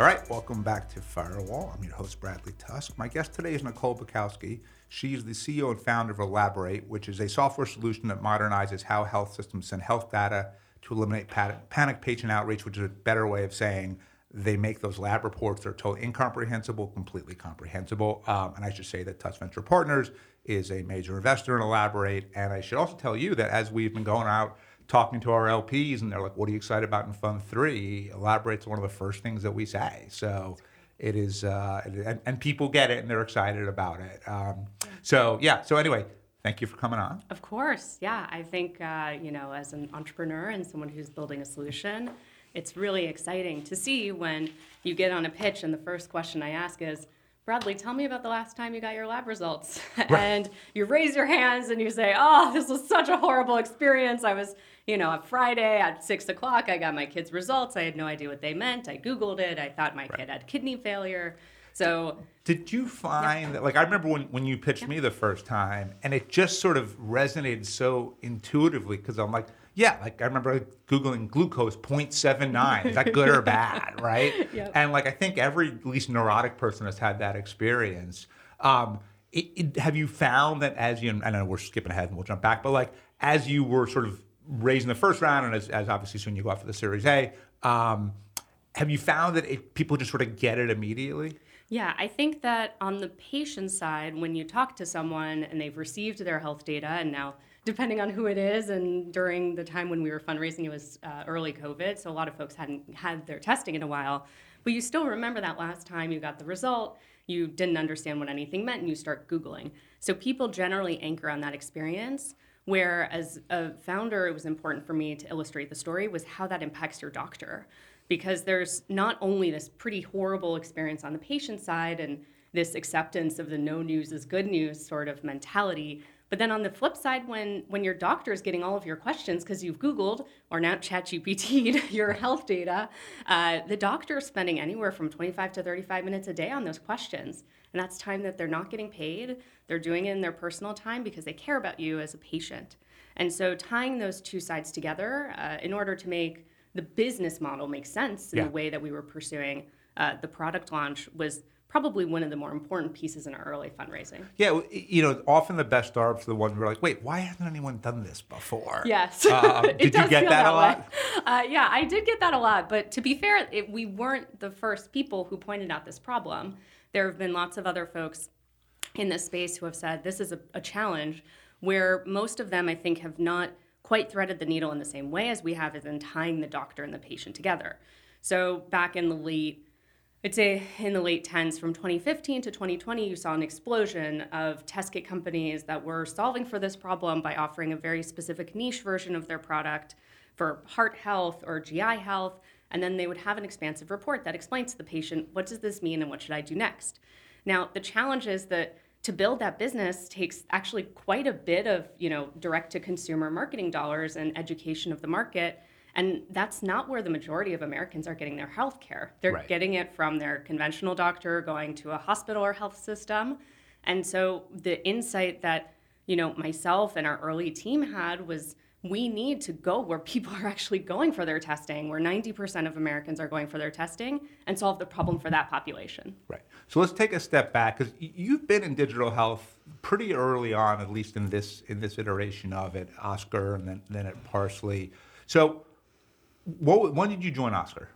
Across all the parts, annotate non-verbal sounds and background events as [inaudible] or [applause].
All right, welcome back to Firewall. I'm your host, Bradley Tusk. My guest today is Nicole Bocskocsky. She's the CEO and founder of Elaborate, which is a software solution that modernizes how health systems send health data to eliminate panic patient outreach, which is a better way of saying they make those lab reports that are totally incomprehensible completely comprehensible. Um, and I should say that Tusk Venture Partners is a major investor in Elaborate. And I should also tell you that as we've been going out talking to our LPs and they're like, what are you excited about in Fund 3? Elaborate's one of the first things that we say. So it is, uh, and, and, people get it and they're excited about it. Um, so, yeah. So, anyway, thank you for coming on. Of course. Yeah. I think, uh, you know, as an entrepreneur and someone who's building a solution, it's really exciting to see when you get on a pitch and the first question I ask is, Bradley, tell me about the last time you got your lab results. [laughs] Right. and you raise your hands and you say, Oh, this was such a horrible experience. I was, you know, on Friday at six o'clock, I got my kids' results. I had no idea what they meant. I Googled it. I thought my right. kid had kidney failure. So, did you find yeah. that, like, I remember when, when you pitched yeah. me the first time, and it just sort of resonated so intuitively because I'm like, yeah, like I remember Googling glucose 0.79. Is that good or bad, [laughs] right? Yep. And like I think every at least neurotic person has had that experience. Um, it, it, have you found that as you, I know we're skipping ahead and we'll jump back, but like as you were sort of raising the first round and as, as obviously soon you go out for the Series A, um, have you found that it, people just sort of get it immediately? Yeah, I think that on the patient side, when you talk to someone and they've received their health data and now depending on who it is. And during the time when we were fundraising, it was uh, early COVID, so a lot of folks hadn't had their testing in a while. But you still remember that last time you got the result, you didn't understand what anything meant, and you start Googling. So people generally anchor on that experience. Where, as a founder, it was important for me to illustrate the story was how that impacts your doctor. Because there's not only this pretty horrible experience on the patient side and this acceptance of the no news is good news sort of mentality, but then on the flip side, when when your doctor is getting all of your questions because you've Googled or now ChatGPT'd [laughs] your health data, uh, the doctor is spending anywhere from 25 to 35 minutes a day on those questions. And that's time that they're not getting paid. They're doing it in their personal time because they care about you as a patient. And so tying those two sides together uh, in order to make the business model make sense in yeah. the way that we were pursuing uh, the product launch was probably one of the more important pieces in our early fundraising. Yeah, you know, often the best startups are the ones who are like, wait, why hasn't anyone done this before? Yes. Um, [laughs] did you get that, that, a lot? Uh, yeah, I did get that a lot. But to be fair, it, we weren't the first people who pointed out this problem. There have been lots of other folks in this space who have said this is a, a challenge where most of them, I think, have not quite threaded the needle in the same way as we have is in tying the doctor and the patient together. So back in the late I'd say in the late 10s, from 2015 to 2020, you saw an explosion of test kit companies that were solving for this problem by offering a very specific niche version of their product for heart health or GI health. And then they would have an expansive report that explains to the patient what does this mean and what should I do next. Now, the challenge is that to build that business takes actually quite a bit of you know direct to consumer marketing dollars and education of the market and that's not where the majority of Americans are getting their health care. They're right. getting it from their conventional doctor, going to a hospital or health system. And so the insight that, you know, myself and our early team had was we need to go where [laughs] people are actually going for their testing, where 90% of Americans are going for their testing, and solve the problem for that population. Right. So let's take a step back because you've been in digital health pretty early on, at least in this in this iteration of it, Oscar and then, then at Parsley. So what, when did you join Oscar?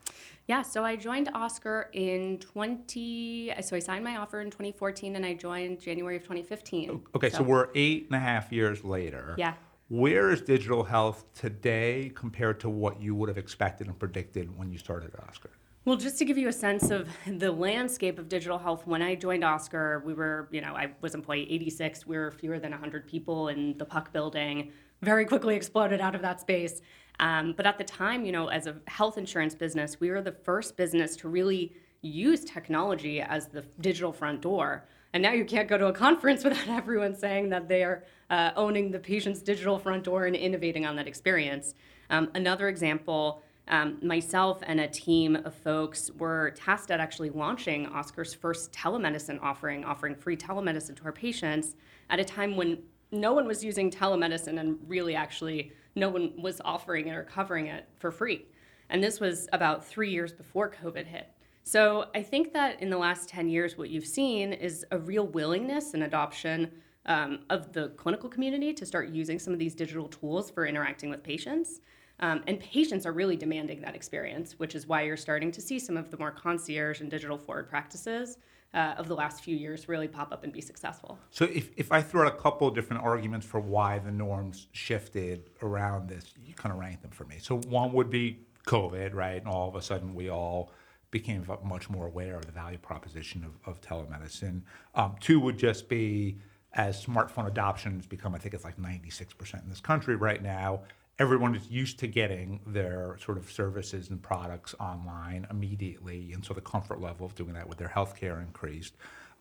Yeah, so I joined Oscar in 20. So I signed my offer in 2014 and I joined January of 2015. Okay, so, so we're eight and a half years later. Yeah. Where is digital health today compared to what you would have expected and predicted when you started Oscar? Well, just to give you a sense of the landscape of digital health, when I joined Oscar, we were, you know, I was employee 86. We were fewer than 100 people in the Puck building. Very quickly exploded out of that space. Um, but at the time, you know, as a health insurance business, we were the first business to really use technology as the digital front door. And now you can't go to a [laughs] conference without everyone saying that they are uh, owning the patient's digital front door and innovating on that experience. Um, another example um, myself and a team of folks were tasked at actually launching Oscar's first telemedicine offering, offering free telemedicine to our patients at a time when no one was using telemedicine and really actually no one was offering it or covering it for free. And this was about three years before COVID hit. So I think that in the last 10 years, what you've seen is a real willingness and adoption um, of the clinical community to start using some of these digital tools for interacting with patients. Um, and patients are really demanding that experience, which is why you're starting to see some of the more concierge and digital forward practices uh, of the last few years really pop up and be successful. So, if, if I throw out a couple of different arguments for why the norms shifted around this, you kind of rank them for me. So, one would be COVID, right? And all of a sudden, we all became much more aware of the value proposition of, of telemedicine. Um, two would just be as smartphone adoption has become, I think it's like 96% in this country right now, everyone is used to getting their sort of services and products online immediately. And so the comfort level of doing that with their healthcare increased.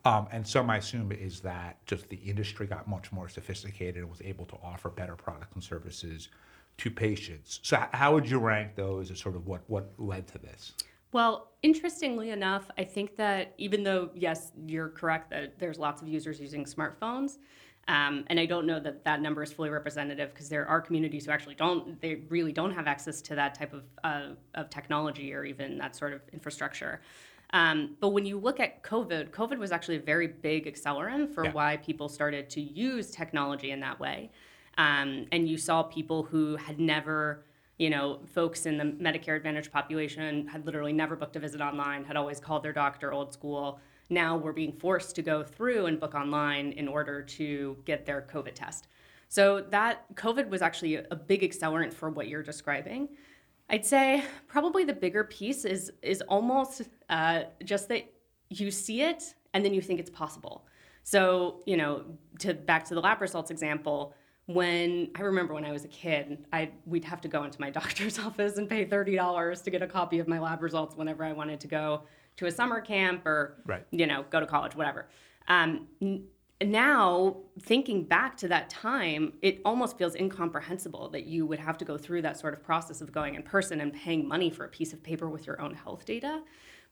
Um, and some I assume is that just the industry got much more sophisticated and was able to offer better products and services to patients. So, how would you rank those as sort of what, what led to this? Well, interestingly enough, I think that even though, yes, you're correct that there's lots of users using smartphones, um, and I don't know that that number is fully representative because there are communities who actually don't, they really don't have access to that type of, uh, of technology or even that sort of infrastructure. Um, but when you look at COVID, COVID was actually a very big accelerant for yeah. why people started to use technology in that way. Um, and you saw people who had never you know, folks in the Medicare Advantage population had literally never booked a visit online, had always called their doctor old school. Now we're being forced to go through and book online in order to get their COVID test. So that COVID was actually a big accelerant for what you're describing. I'd say probably the bigger piece is is almost uh, just that you see it and then you think it's possible. So you know, to back to the lab results example, when I remember when I was a kid, I we'd have to go into my [laughs] doctor's office and pay thirty dollars to get a copy of my lab results whenever I wanted to go to a summer camp or right. you know go to college, whatever. Um, n- now thinking back to that time, it almost feels incomprehensible that you would have to go through that sort of process of going in person and paying money for a piece of paper with your own health data.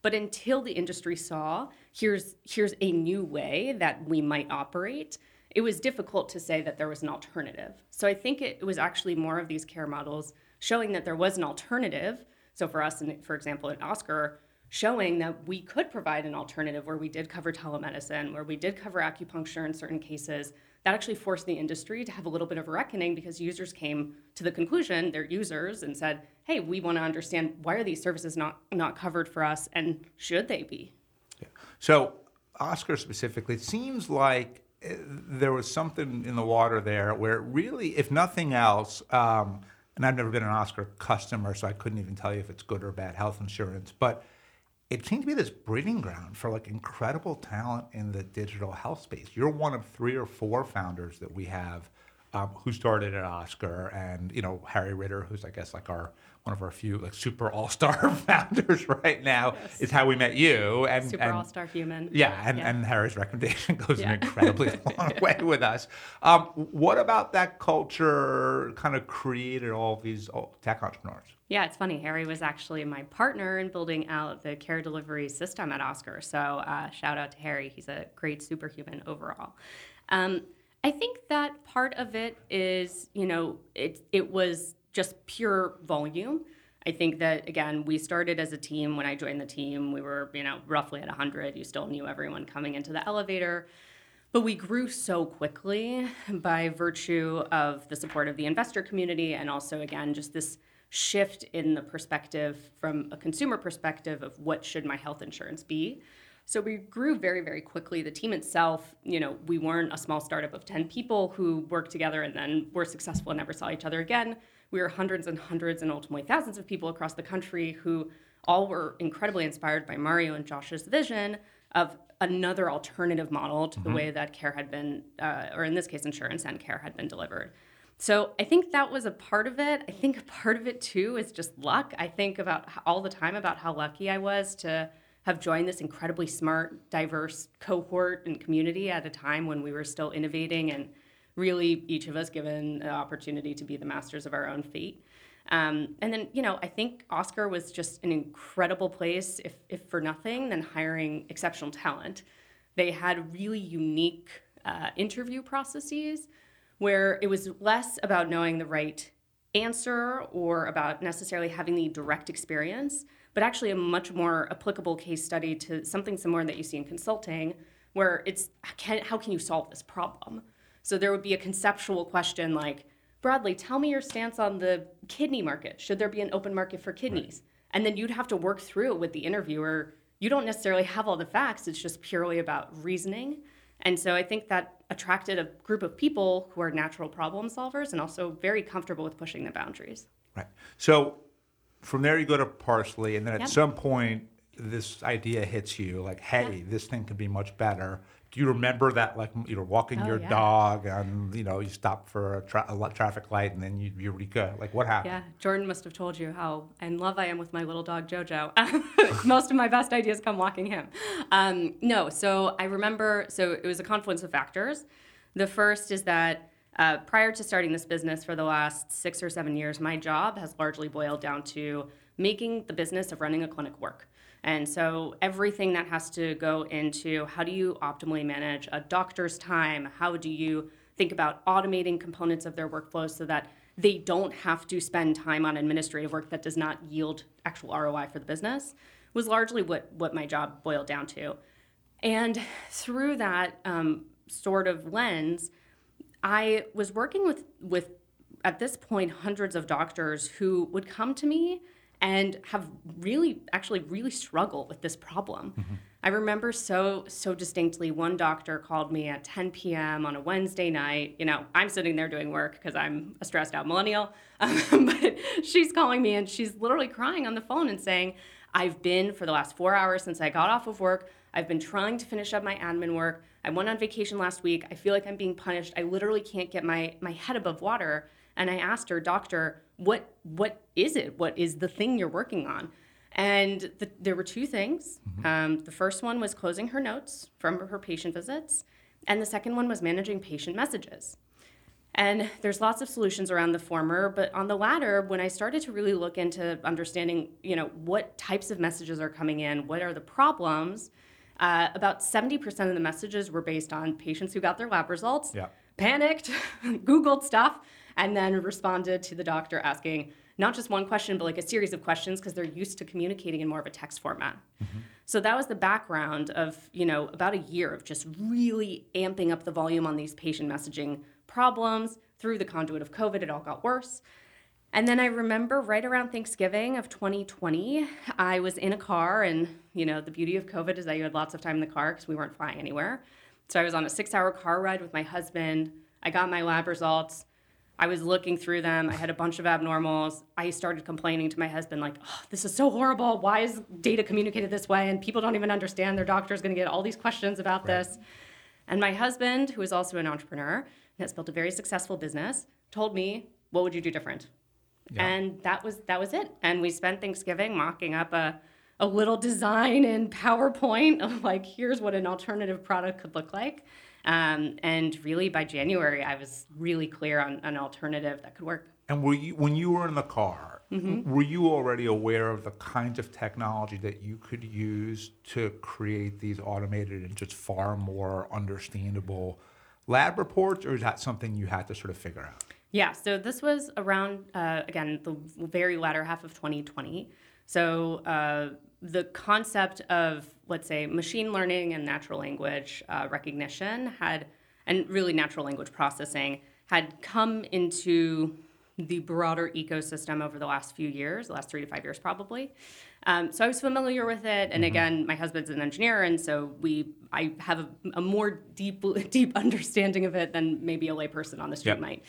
But until the industry saw here's here's a new way that we might operate it was difficult to say that there was an alternative. So I think it was actually more of these care models showing that there was an alternative. So for us, for example, at Oscar, showing that we could provide an alternative where we did cover telemedicine, where we did cover acupuncture in certain cases, that actually forced the industry to have a little bit of a reckoning because users came to the conclusion, their users, and said, hey, we want to understand why are these services not, not covered for us and should they be? Yeah. So, Oscar specifically, it seems like there was something in the water there where really, if nothing else, um, and I've never been an Oscar customer, so I couldn't even tell you if it's good or bad health insurance, but it seemed to be this breeding ground for like incredible talent in the digital health space. You're one of three or four founders that we have um, who started at Oscar, and you know Harry Ritter, who's I guess like our one of our few like super all star [laughs] founders right now, yes. is how we met you. And super all star human. Yeah, and, yeah. and Harry's recommendation [laughs] goes yeah. an incredibly [laughs] long way with us. Um, what about that culture kind of created all these tech entrepreneurs? Yeah, it's funny. Harry was actually my partner in building out the care delivery system at Oscar. So uh, shout out to Harry. He's a great superhuman overall. Um, I think that part of it is, you know, it it was just pure volume. I think that again, we started as a team. When I joined the team, we were, you know, roughly at 100. You still knew everyone coming into the elevator. But we grew so quickly by virtue of the support of the investor community and also again just this shift in the perspective from a consumer perspective of what should my health insurance be so we grew very, very quickly. The team itself, you know, we weren't a small startup of 10 people who worked together and then were successful and never saw each other again. We were hundreds and hundreds and ultimately thousands of people across the country who all were incredibly inspired by Mario and Josh's vision of another alternative model to mm-hmm. the way that care had been, uh, or in this case, insurance and care had been delivered. So I think that was a part of it. I think a part of it too is just luck. I think about all the time about how lucky I was to have joined this incredibly smart, diverse cohort and community at a time when we were still innovating and really each of us given the opportunity to be the masters of our own fate. Um, and then, you know, I think Oscar was just an incredible place, if, if for nothing, than hiring exceptional talent. They had really unique uh, interview processes where it was less about knowing the right answer or about necessarily having the direct experience, but actually a much more applicable case study to something similar that you see in consulting, where it's can, how can you solve this problem? So there would be a conceptual question like, Bradley, tell me your stance on the kidney market. Should there be an open market for kidneys? Right. And then you'd have to work through it with the interviewer. You don't necessarily have all the facts, it's just purely about reasoning. And so I think that attracted a group of people who are natural problem solvers and also very comfortable with pushing the boundaries. Right. So from there you go to Parsley, and then at yep. some point this idea hits you like, hey, yep. this thing could be much better do you remember that like you know walking oh, your yeah. dog and you know you stop for a, tra- a traffic light and then you, go like what happened yeah jordan must have told you how in love i am with my little dog jojo [laughs] most of my best ideas come walking him um, no so i remember so it was a confluence of factors the first is that uh, prior to starting this business for the last six or seven years my job has largely boiled down to making the business of running a clinic work and so everything that has to go into how do you optimally manage a doctor's time? How do you think about automating components of their workflows so that they don't have to spend time on administrative work that does not yield actual ROI for the business was largely what, what my job boiled down to. And through that um, sort of lens, I was working with, with, at this point, hundreds of doctors who would come to me and have really actually really struggled with this problem. Mm-hmm. I remember so so distinctly one doctor called me at 10 p.m. on a Wednesday night. You know, I'm sitting there doing work because I'm a stressed out millennial. Um, [laughs] but she's calling me and she's literally crying on the phone and saying, "I've been for the last 4 hours since I got off of work. I've been trying to finish up my admin work. I went on vacation last week. I feel like I'm being punished. I literally can't get my my head above water." And I asked her, "Doctor, what what is it? What is the thing you're working on? And the, there were two things. Mm-hmm. Um, the first one was closing her notes from her patient visits, and the second one was managing patient messages. And there's lots of solutions around the former, but on the latter, when I started to really look into understanding, you know, what types of messages are coming in, what are the problems, uh, about 70% of the messages were based on patients who got their lab results, yeah. panicked, [laughs] Googled stuff, and then responded to the doctor asking not just one question, but like a series of questions because they're used to communicating in more of a text format. Mm-hmm. So that was the background of, you know, about a year of just really amping up the volume on these patient messaging problems. Through the conduit of COVID, it all got worse. And then I remember right around Thanksgiving of 2020, I was in a car, and you know, the beauty of COVID is that you had lots of time in the car because we weren't flying anywhere. So I was on a six hour car ride with my husband. I got my lab results. I was looking through them. I had a bunch of abnormals. I started complaining to my husband, like, oh, this is so horrible. Why is data communicated this way? And people don't even understand. Their doctor is going to get all these questions about right. this. And my husband, who is also an entrepreneur and has built a very successful business, told me, what would you do different? Yeah. And that was that was it. And we spent Thanksgiving mocking up a a little design in PowerPoint of like, here's what an alternative product could look like. Um, and really, by January, I was really clear on an alternative that could work. And were you, when you were in the car, mm-hmm. were you already aware of the kinds of technology that you could use to create these automated and just far more understandable lab reports, or is that something you had to sort of figure out? Yeah, so this was around, uh, again, the very latter half of 2020. So uh, the concept of, let's say, machine learning and natural language uh, recognition had, and really natural language processing, had come into the broader ecosystem over the last few years, the last three to five years probably. Um, so I was familiar with it, and mm-hmm. again, my husband's an engineer, and so we I have a, a, more deep [laughs] deep understanding of it than maybe a layperson on the street yep. might.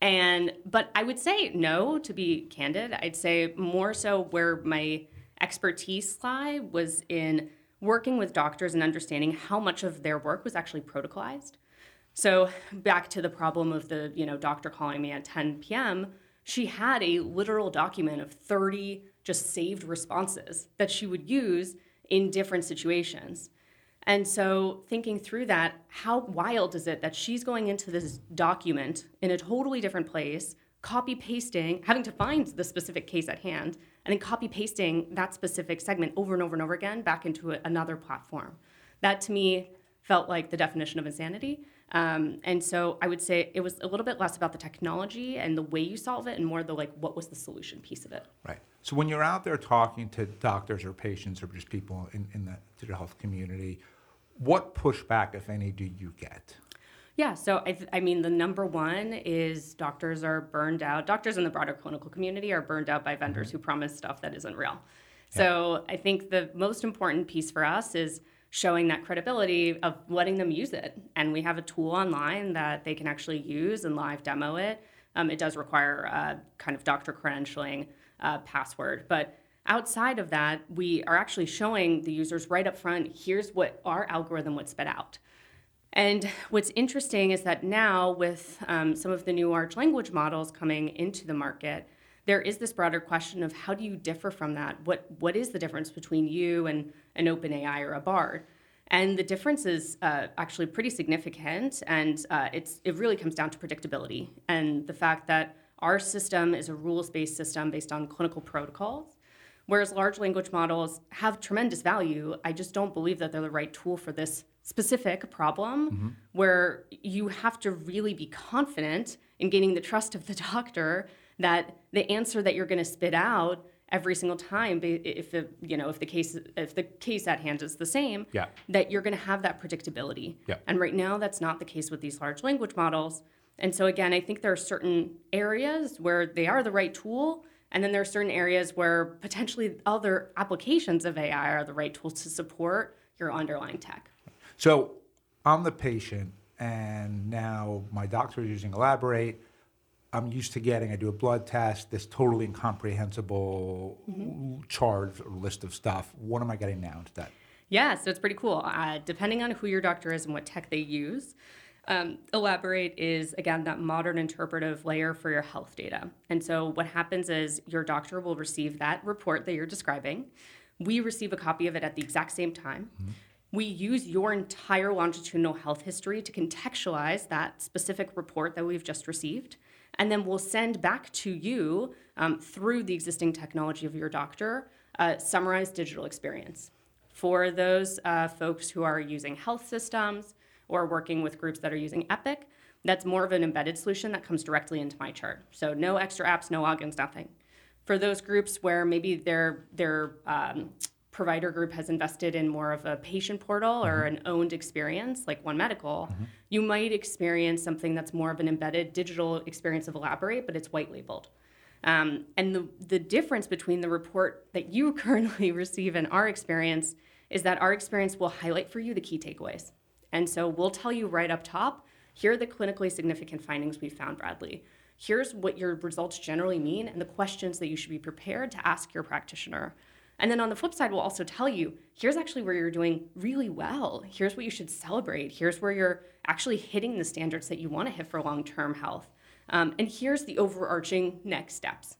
And but I would say no, to be candid. I'd say more so where my expertise lie was in working with doctors and understanding how much of their work was actually protocolized. So back to the problem of the you know doctor calling me at 10 p.m. She had a literal document of 30 just saved responses that she would use in different situations. And so thinking through that, how wild is it that she's going into this document in a totally different place, copy pasting, having to find the specific case at hand, and then copy pasting that specific segment over and over and over again back into a, another platform. That to me felt like the definition of insanity. Um, and so I would say it was a little bit less about the technology and the way you solve it, and more the like what was the solution piece of it. Right. So when you're out there talking to doctors or patients or just people in, in the digital health community, what pushback, if any, do you get? Yeah, so I, th- I mean, the number one is doctors are burned out. Doctors in the broader clinical community are burned out by vendors mm-hmm. who promise stuff that isn't real. Yeah. So I think the most important piece for us is showing that credibility of letting them use it. And we have a tool online that they can actually use and live demo it. Um, it does require uh, kind of doctor credentialing uh, password, but outside of that, we are actually showing the users right up front here's what our algorithm would spit out. And what's interesting is that now, with um, some of the new large language models coming into the market, there is this broader question of how do you differ from that? What what is the difference between you and an OpenAI or a Bard? And the difference is uh, actually pretty significant, and uh, it's it really comes down to predictability and the fact that our system is a rules-based system based on clinical protocols, whereas large language models have tremendous value. I just don't believe that they're the right tool for this specific problem, mm-hmm. where you have to really be confident in gaining the trust of the [laughs] doctor that the answer that you're going to spit out every single time if the you know if the case if the case at hand is the same yeah. that you're going to have that predictability yeah. and right now that's not the case with these large language models and so again i think there are certain areas where they are the right tool and then there are certain areas where potentially other applications of ai are the right tools to support your underlying tech so i'm the patient and now my doctor is using elaborate I'm used to getting. I do a blood test, this totally incomprehensible mm-hmm. chart or list of stuff. What am I getting now instead? Yeah, so it's pretty cool. Uh, depending on who your doctor is and what tech they use, um, Elaborate is, again, that modern interpretive layer for your health data. And so what happens is your doctor will receive that report that you're describing. We receive a copy of it at the exact same time. Mm-hmm. We use your entire longitudinal health history to contextualize that specific report that we've just received and then we'll send back to you um, through the existing technology of your doctor a summarized digital experience. For those uh, folks who are using health systems or working with groups that are using Epic, that's more of an embedded solution that comes directly into MyChart. So no extra apps, no logins, nothing. For those groups where maybe their their um, provider group has invested in more of a patient portal or mm-hmm. an owned experience like One Medical mm-hmm. you might experience something that's more of an embedded digital experience of elaborate but it's white labeled um, and the, the difference between the report that you [laughs] currently receive and our experience is that our experience will highlight for you the key takeaways and so we'll tell you right up top here are the clinically significant findings we found bradley here's what your results generally mean and the questions that you should be prepared to ask your practitioner and then on the flip side, we'll also tell you here's actually where you're doing really well. Here's what you should celebrate. Here's where you're actually hitting the standards that you want to hit for long term health. Um, and here's the overarching next steps.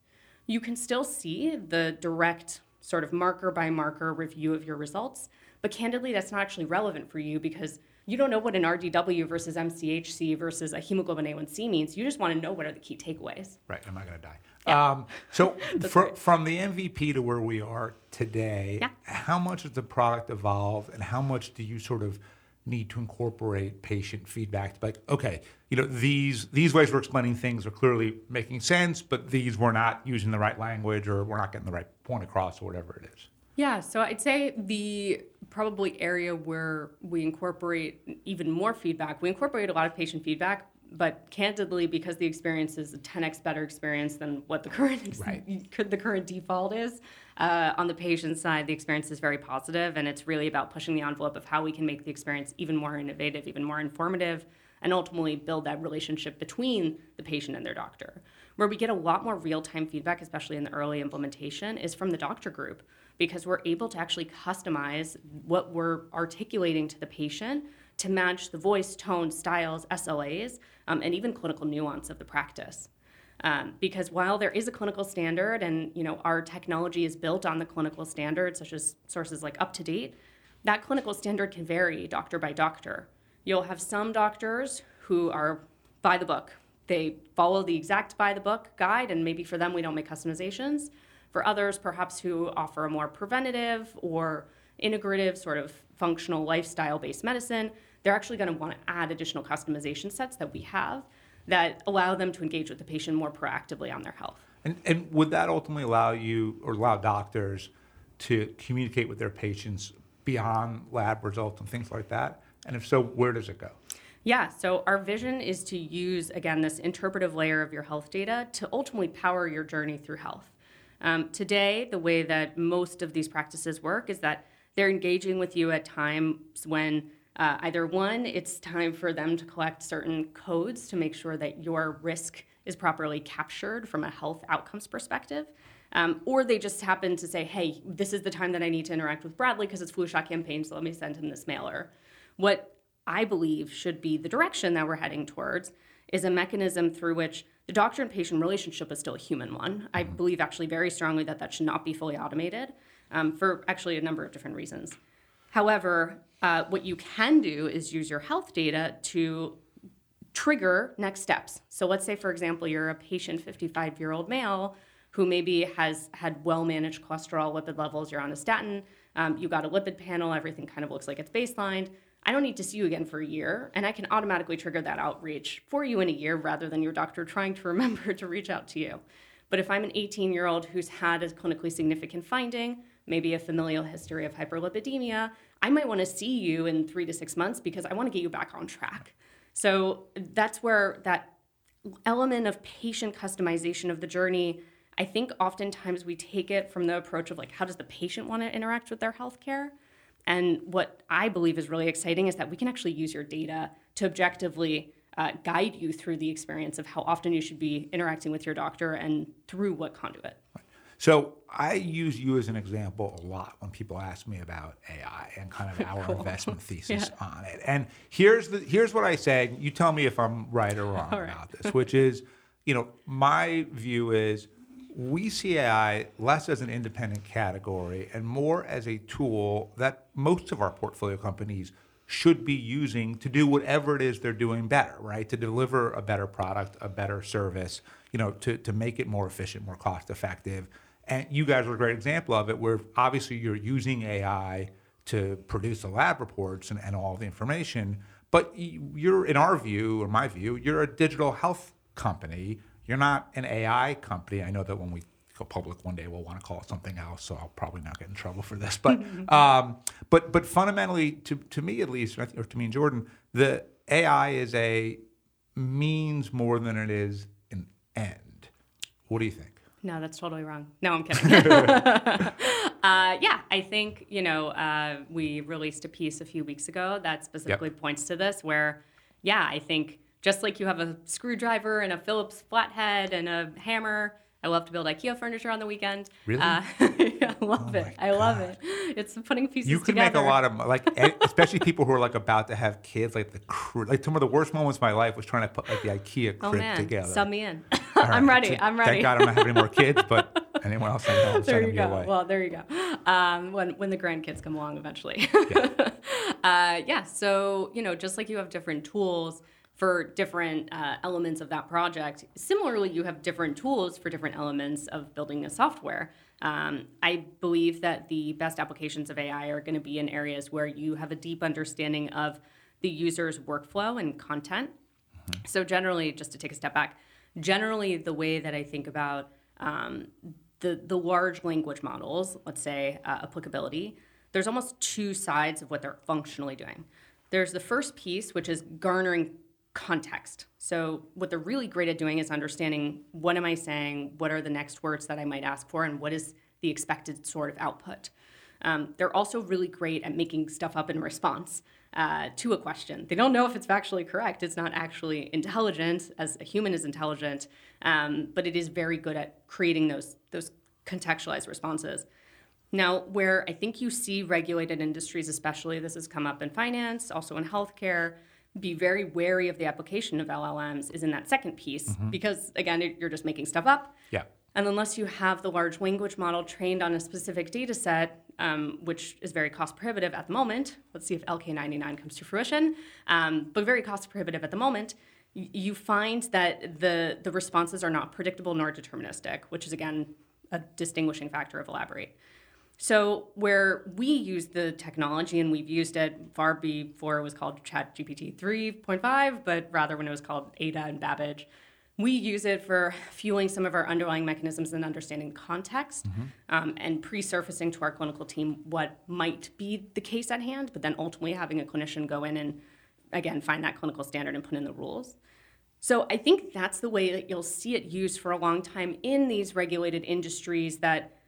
You can still see the direct sort of marker by marker review of your results, but candidly, that's not actually relevant for you because you don't know what an RDW versus MCHC versus a hemoglobin A1C means. You just want to know what are the key takeaways. Right. I'm I going to die? Yeah. Um, so [laughs] for, from the MVP to where we are today, yeah. how much has the product evolved and how much do you sort of need to incorporate patient feedback to be like, okay, you know, these these ways we're explaining things are clearly making sense, but these we're not using the right language or we're not getting the right point across or whatever it is. Yeah, so I'd say the probably area where we incorporate even more feedback, we incorporate a lot of patient feedback, but candidly, because the experience is a 10x better experience than what the current right. the current default is, uh, on the patient side, the experience is very positive, and it's really about pushing the envelope of how we can make the experience even more innovative, even more informative, and ultimately build that relationship between the patient and their doctor. Where we get a lot more real time feedback, especially in the early implementation, is from the doctor group because we're able to actually customize what we're articulating to the patient to match the voice, tone, styles, SLAs, um, and even clinical nuance of the practice. Um, because while there is a clinical standard and you know our technology is built on the clinical standard, such as sources like UpToDate, that clinical standard can vary doctor by doctor. You'll have some doctors who are by the book. They follow the exact by the book guide, and maybe for them we don't make customizations. For others, perhaps who offer a more preventative or integrative sort of functional lifestyle based medicine, they're actually going to want to add additional customization sets that we have that allow them to engage with the patient more proactively on their health. And, and would that ultimately allow you or allow doctors to communicate with their patients beyond lab results and things like that? And if so, where does it go? Yeah, so our vision is to use, again, this interpretive layer of your health data to ultimately power your journey through health. Um, today, the way that most of these practices work is that they're engaging with you at times when uh, either one, it's time for them to collect certain codes to make sure that your risk is properly captured from a health outcomes perspective. Um, or they just happen to say, hey, this is the time that I need to interact with Bradley because it's flu shot campaign, so let me send him this mailer. What I believe should be the direction that we're heading towards is a mechanism through which the doctor and patient relationship is still a human one. I mm-hmm. believe actually very strongly that that should not be fully automated um, for actually a number of different reasons. However, uh, what you can do is use your health data to trigger next steps. So let's say, for example, you're a patient, 55 year old male who maybe has had well managed cholesterol, lipid levels, you're on a statin, um, you got a lipid panel, everything kind of looks like it's baseline. I don't need to see you again for a year, and I can automatically trigger that outreach for you in a year rather than your doctor [laughs] trying to remember to reach out to you. But if I'm an 18 year old who's had a clinically significant finding, maybe a familial history of hyperlipidemia, I might want to see you in three to six months because I want to get you back on track. So that's where that element of patient customization of the journey, I think oftentimes we take it from the approach of like, how does the patient want to interact with their healthcare? And what I believe is really exciting is that we can actually use your data to objectively uh, guide you through the experience of how often you should be interacting with your doctor and through what conduit. So I use you as an example a lot when people ask me about AI and kind of [laughs] our cool. investment [laughs] thesis yeah. on it. And here's the here's what I say. You tell me if I'm right or wrong [laughs] right. about this, which is, you know, my view is we see AI less as an independent category and more as a tool that most of our portfolio companies should be using to do whatever it is they're doing better, right? To deliver a better product, a better service, you know, to, to make it more efficient, more cost effective and you guys are a great example of it, where obviously you're using AI to produce the lab reports and, and all the information. But you're, in our view, or my view, you're a digital health company. You're not an AI company. I know that when we go public one day, we'll want to call it something else. So I'll probably not get in trouble for this. But [laughs] um, but but fundamentally, to to me at least, or to me and Jordan, the AI is a means more than it is an end. What do you think? No, that's totally wrong. No, I'm kidding. [laughs] [laughs] uh, yeah, I think, you know, uh, we released a piece a few weeks ago that specifically yep. points to this, where, yeah, I think just like you have a screwdriver and a Phillips flathead and a hammer, I love to build IKEA furniture on the weekend. Really? Uh, [laughs] I love oh it. I love it. It's putting pieces. Together. You can together. make a lot of like, especially people who are like about to have kids. Like the like some of the worst moments of my life was trying to put like the IKEA oh, crib oh, man. together. Sub me in. [laughs] Right. I'm ready. I'm ready. Thank God I don't have any more kids, but [laughs] anyone else I know, I'm there you go. Way. Well, there you go. Um, when when the grandkids come along eventually. yeah. uh, yeah. So you know, just like you have different tools for different uh, elements of that project. Similarly, you have different tools for different elements of building a software. Um, I believe that the best applications of AI are going to be in areas where you have a deep understanding of the user's workflow and content. Mm-hmm. So, generally, just to take a step back, generally, the way that I think about um, the, the large language models, let's say uh, applicability, there's almost two sides of what they're functionally doing. There's the first piece, which is garnering context. So what they're really great at doing is understanding what am I saying, what are the next words that I might ask for, and what is the expected sort of output. Um, they're also really great at making stuff up in response uh, to a question. They don't know if it's factually correct. It's not actually intelligent, as a human is intelligent, um, but it is very good at creating those those contextualized responses. Now, where I think you see regulated industries, especially this has come up in finance, also in healthcare, be very wary of the application of LLMs is in that second piece mm-hmm. because again you're just making stuff up. Yeah. And unless you have the large language model trained on a specific data set, um, which is very cost prohibitive at the moment, let's see if LK99 comes to fruition, um, but very cost prohibitive at the moment, you find that the, the responses are not predictable nor deterministic, which is again a distinguishing factor of Elaborate. So where we use the technology, and we've used it far before it was called ChatGPT 3.5, but rather when it was called Ada and Babbage, we use it for fueling some of our underlying mechanisms and understanding context mm-hmm. um, and pre-surfacing to our clinical team what might be the case at hand, but then ultimately having a clinician go in and again find that clinical standard and put in the rules. So I think that's the way that you'll see it used for a long time in these regulated industries that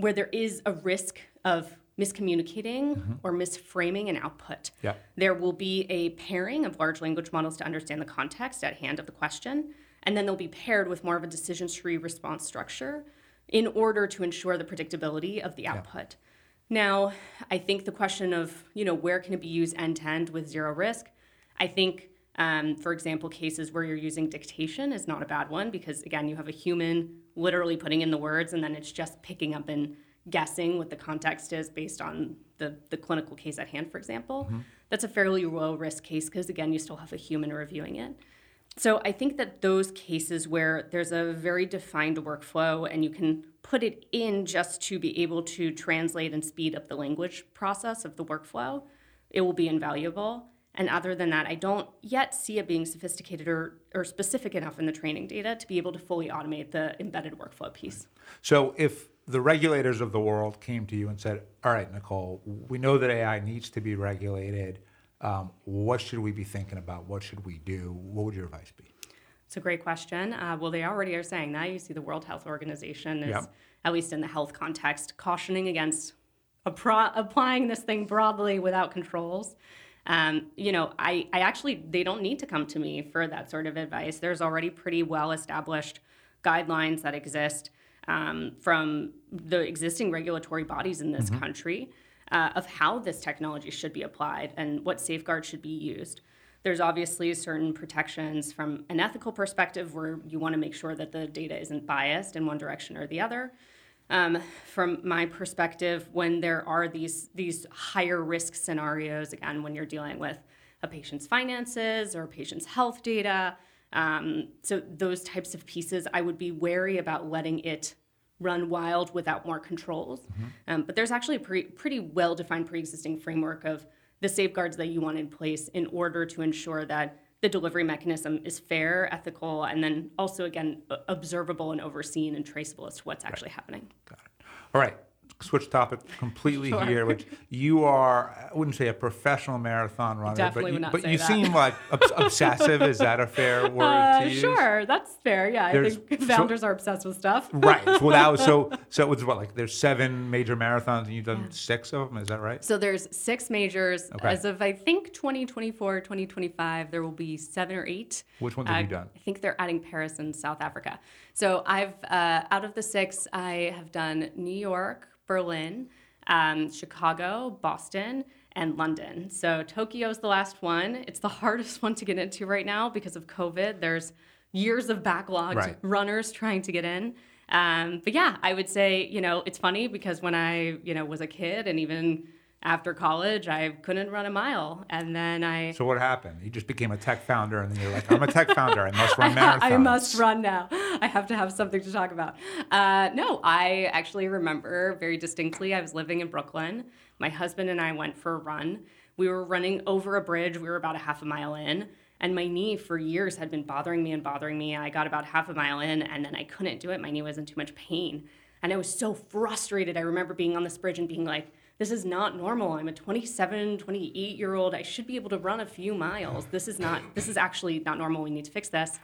where there is a risk of miscommunicating mm-hmm. or misframing an output. Yeah. There will be a pairing of large language models to understand the context at hand of the question, and then they'll be paired with more of a decision tree response structure in order to ensure the predictability of the output. Yeah. Now, I think the question of, you know, where can it be used end to end with zero risk? I think um, for example, cases where you're using dictation is not a bad one because, again, you have a human literally putting in the words and then it's just picking up and guessing what the context is based on the, the clinical case at hand, for example. Mm-hmm. That's a fairly low risk case because, again, you still have a human reviewing it. So I think that those cases where there's a very defined workflow and you can put it in just to be able to translate and speed up the language process of the workflow, it will be invaluable. And other than that, I don't yet see it being sophisticated or, or specific enough in the training data to be able to fully automate the embedded workflow piece. So if the regulators of the world came to you and said, all right, Nicole, we know that AI needs to be regulated. Um, what should we be thinking about? What should we do? What would your advice be? It's a great question. Uh, well, they already are saying that. You see, the World Health Organization is, yep. at least in the health context, cautioning against applying this thing broadly without controls. Um, you know, I, I actually, they don't need to come to me for that sort of advice. There's already pretty well established guidelines that exist um, from the existing regulatory bodies in this mm-hmm. country uh, of how this technology should be applied and what safeguards should be used. There's obviously certain protections from an ethical perspective where you want to make sure that the data isn't biased in one direction or the other. Um, from my perspective, when there are these these higher risk scenarios, again, when you're dealing with a patient's finances or a patient's health data, um, so those types of pieces, I would be wary about letting it run wild without more controls. Mm-hmm. Um, but there's actually a pre- pretty well defined pre existing framework of the safeguards that you want in place in order to ensure that the delivery mechanism is fair, ethical, and then also, again, observable and overseen and traceable as to what's actually right. happening. Got it. All right switch topic completely sure. here, which you are, I wouldn't say a professional marathon runner, Definitely but you, but you that. seem like [laughs] obsessive. Is that a fair word uh, to use? Sure, that's fair. Yeah, there's, I think founders so, are obsessed with stuff. [laughs] right. Well, that was, so [laughs] so it was what like there's seven major marathons and you've done yeah. six of them. Is that right? So there's six majors okay. as of I think 2024, 2025. There will be seven or eight. Which ones have uh, you done? I think they're adding Paris and South Africa. So I've uh, out of the six, I have done New York, Berlin um, Chicago, Boston, and London. So Tokyo is the last one. It's the [laughs] hardest one to get into right now because of COVID. There's years of backlogged right. runners trying to get in. Um, but yeah, I would say, you know, it's funny because when I, you know, was a kid and even after college, I couldn't run a mile. And then I. So what happened? You just became a tech founder, and then you're like, I'm a tech founder. I must run [laughs] marathons. I must run now. [laughs] I have to have something to talk about. Uh, no, I actually remember very distinctly. I was living in Brooklyn. My husband and I went for a run. We were running over a bridge. We were about a half a mile in. And my knee for years had been bothering me and bothering me. I got about half a mile in, and then I couldn't do it. My knee was in too much pain. And I was so frustrated. I remember being on this bridge and being like, this is not normal. I'm a 27, 28 year old. I should be able to run a few miles. This is not, this is actually not normal. We need to fix this.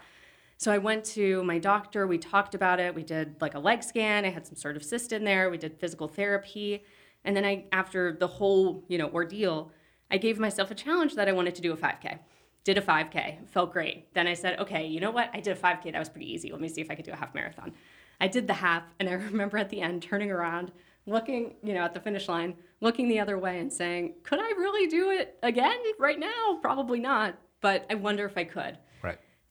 So I went to my doctor. We talked about it. We did like a leg scan. I had some sort of cyst in there. We did physical therapy. And then I, after the whole, you know, ordeal, I gave myself a challenge that I wanted to do a 5K. Did a 5K, felt great. Then I said, okay, you know what? I did a 5K. That was pretty easy. Let me see if I could do a half marathon. I did the half, and I [laughs] remember at the end turning around, looking, you know, at the finish line, looking the other way and saying, could I really do it again right now? Probably not, but I wonder if I could.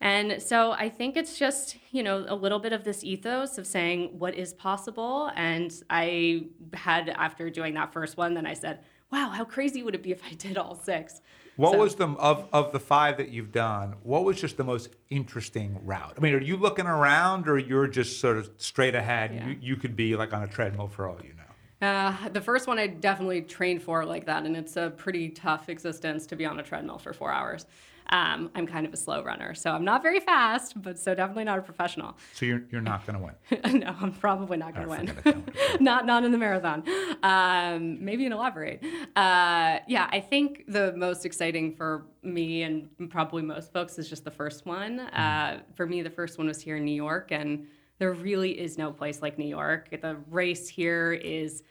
And so I think it's just, you know, a little bit of this ethos of saying what is possible. And I had, after doing that first one, then I said, wow, how crazy would it be if I did all six? What so, was the of of the five that you've done? What was just the most interesting route? I mean, are you looking around, or you're just sort of straight ahead? Yeah. You, you could be like on a treadmill for all you know. Uh, the first one I definitely trained for like that, and it's a pretty tough existence to be on a treadmill for four hours. Um, I'm kind of a slow runner, so I'm not very fast, but so definitely not a professional. So you're, you're not going to win? [laughs] no, I'm probably not going to win. [laughs] not not in the marathon. Um, maybe an elaborate. Uh, yeah, I think the most exciting for me and probably most folks is just the first one. Mm. Uh, for me, the first one was here in New York, and there really is no place like New York. The race here is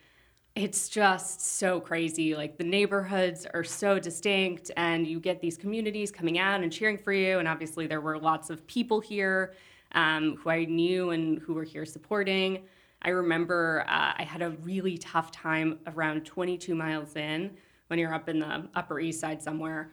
it's just so crazy. Like the neighborhoods are so distinct, and you get these communities coming out and cheering for you. And obviously, there were lots of people here um, who I knew and who were here supporting. I remember uh, I had a really tough time around 22 miles in when you're up in the Upper East Side somewhere,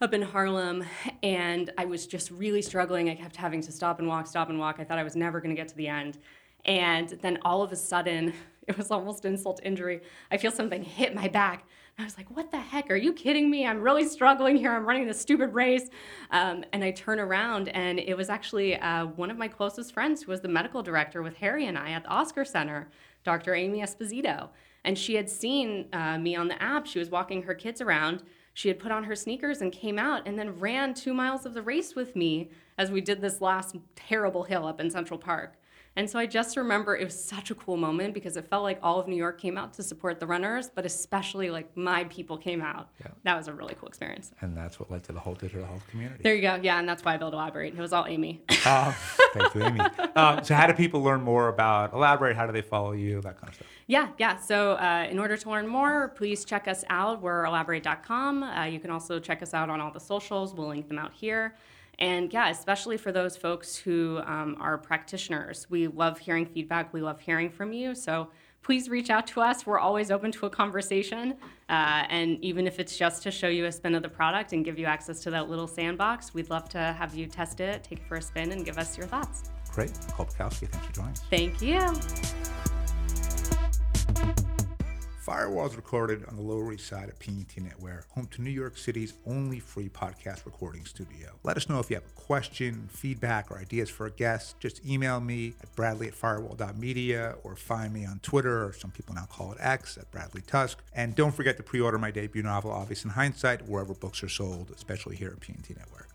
up in Harlem, and I was just really struggling. I kept having to stop and walk, stop and walk. I thought I was never going to get to the end. And then all of a sudden, it was almost insult to injury. I feel something hit my back. I was like, what the heck? Are you kidding me? I'm really struggling here. I'm running this stupid race. Um, and I turn around, and it was actually uh, one of my closest friends who was the medical director with Harry and I at the Oscar Center, Dr. Amy Esposito. And she had seen uh, me on the app. She was walking her kids around. She had put on her sneakers and came out and then ran two miles of the race with me as we did this last terrible hill up in Central Park. And so I just remember it was such a cool moment because it felt like all of New York came out to support the runners, but especially like my people came out. Yeah. That was a really cool experience. And that's what led to the whole digital health community. There you go. Yeah, and that's why I built Elaborate. It was all Amy. [laughs] uh, thank you, Amy. Uh, so how do people learn more about Elaborate? How do they follow you? That kind of stuff. Yeah, yeah. So uh, in order to learn more, please check us out. We're elaborate.com. Uh, you can also check us out on all the socials. We'll link them out here. And yeah, especially for those folks who um, are practitioners, we love hearing feedback. We love hearing from you. So please reach out to us. We're always open to a conversation. Uh, and even if it's just to show you a spin of the product and give you access to that little sandbox, we'd love to have you test it, take it for a spin, and give us your thoughts. Great. Nicole Bocskocsky, thanks for joining us. Thank you. Firewall is recorded on the Lower East Side of P&T Knitwear, home to New York City's only free podcast recording studio. Let us know if you have a question, feedback, or ideas for a guest. Just email me at bradley at firewall.media or find me on Twitter, or some people now call it X, at Bradley Tusk. And don't forget to pre order my debut novel, Obvious in Hindsight, wherever books are sold, especially here at P&T Knitwear.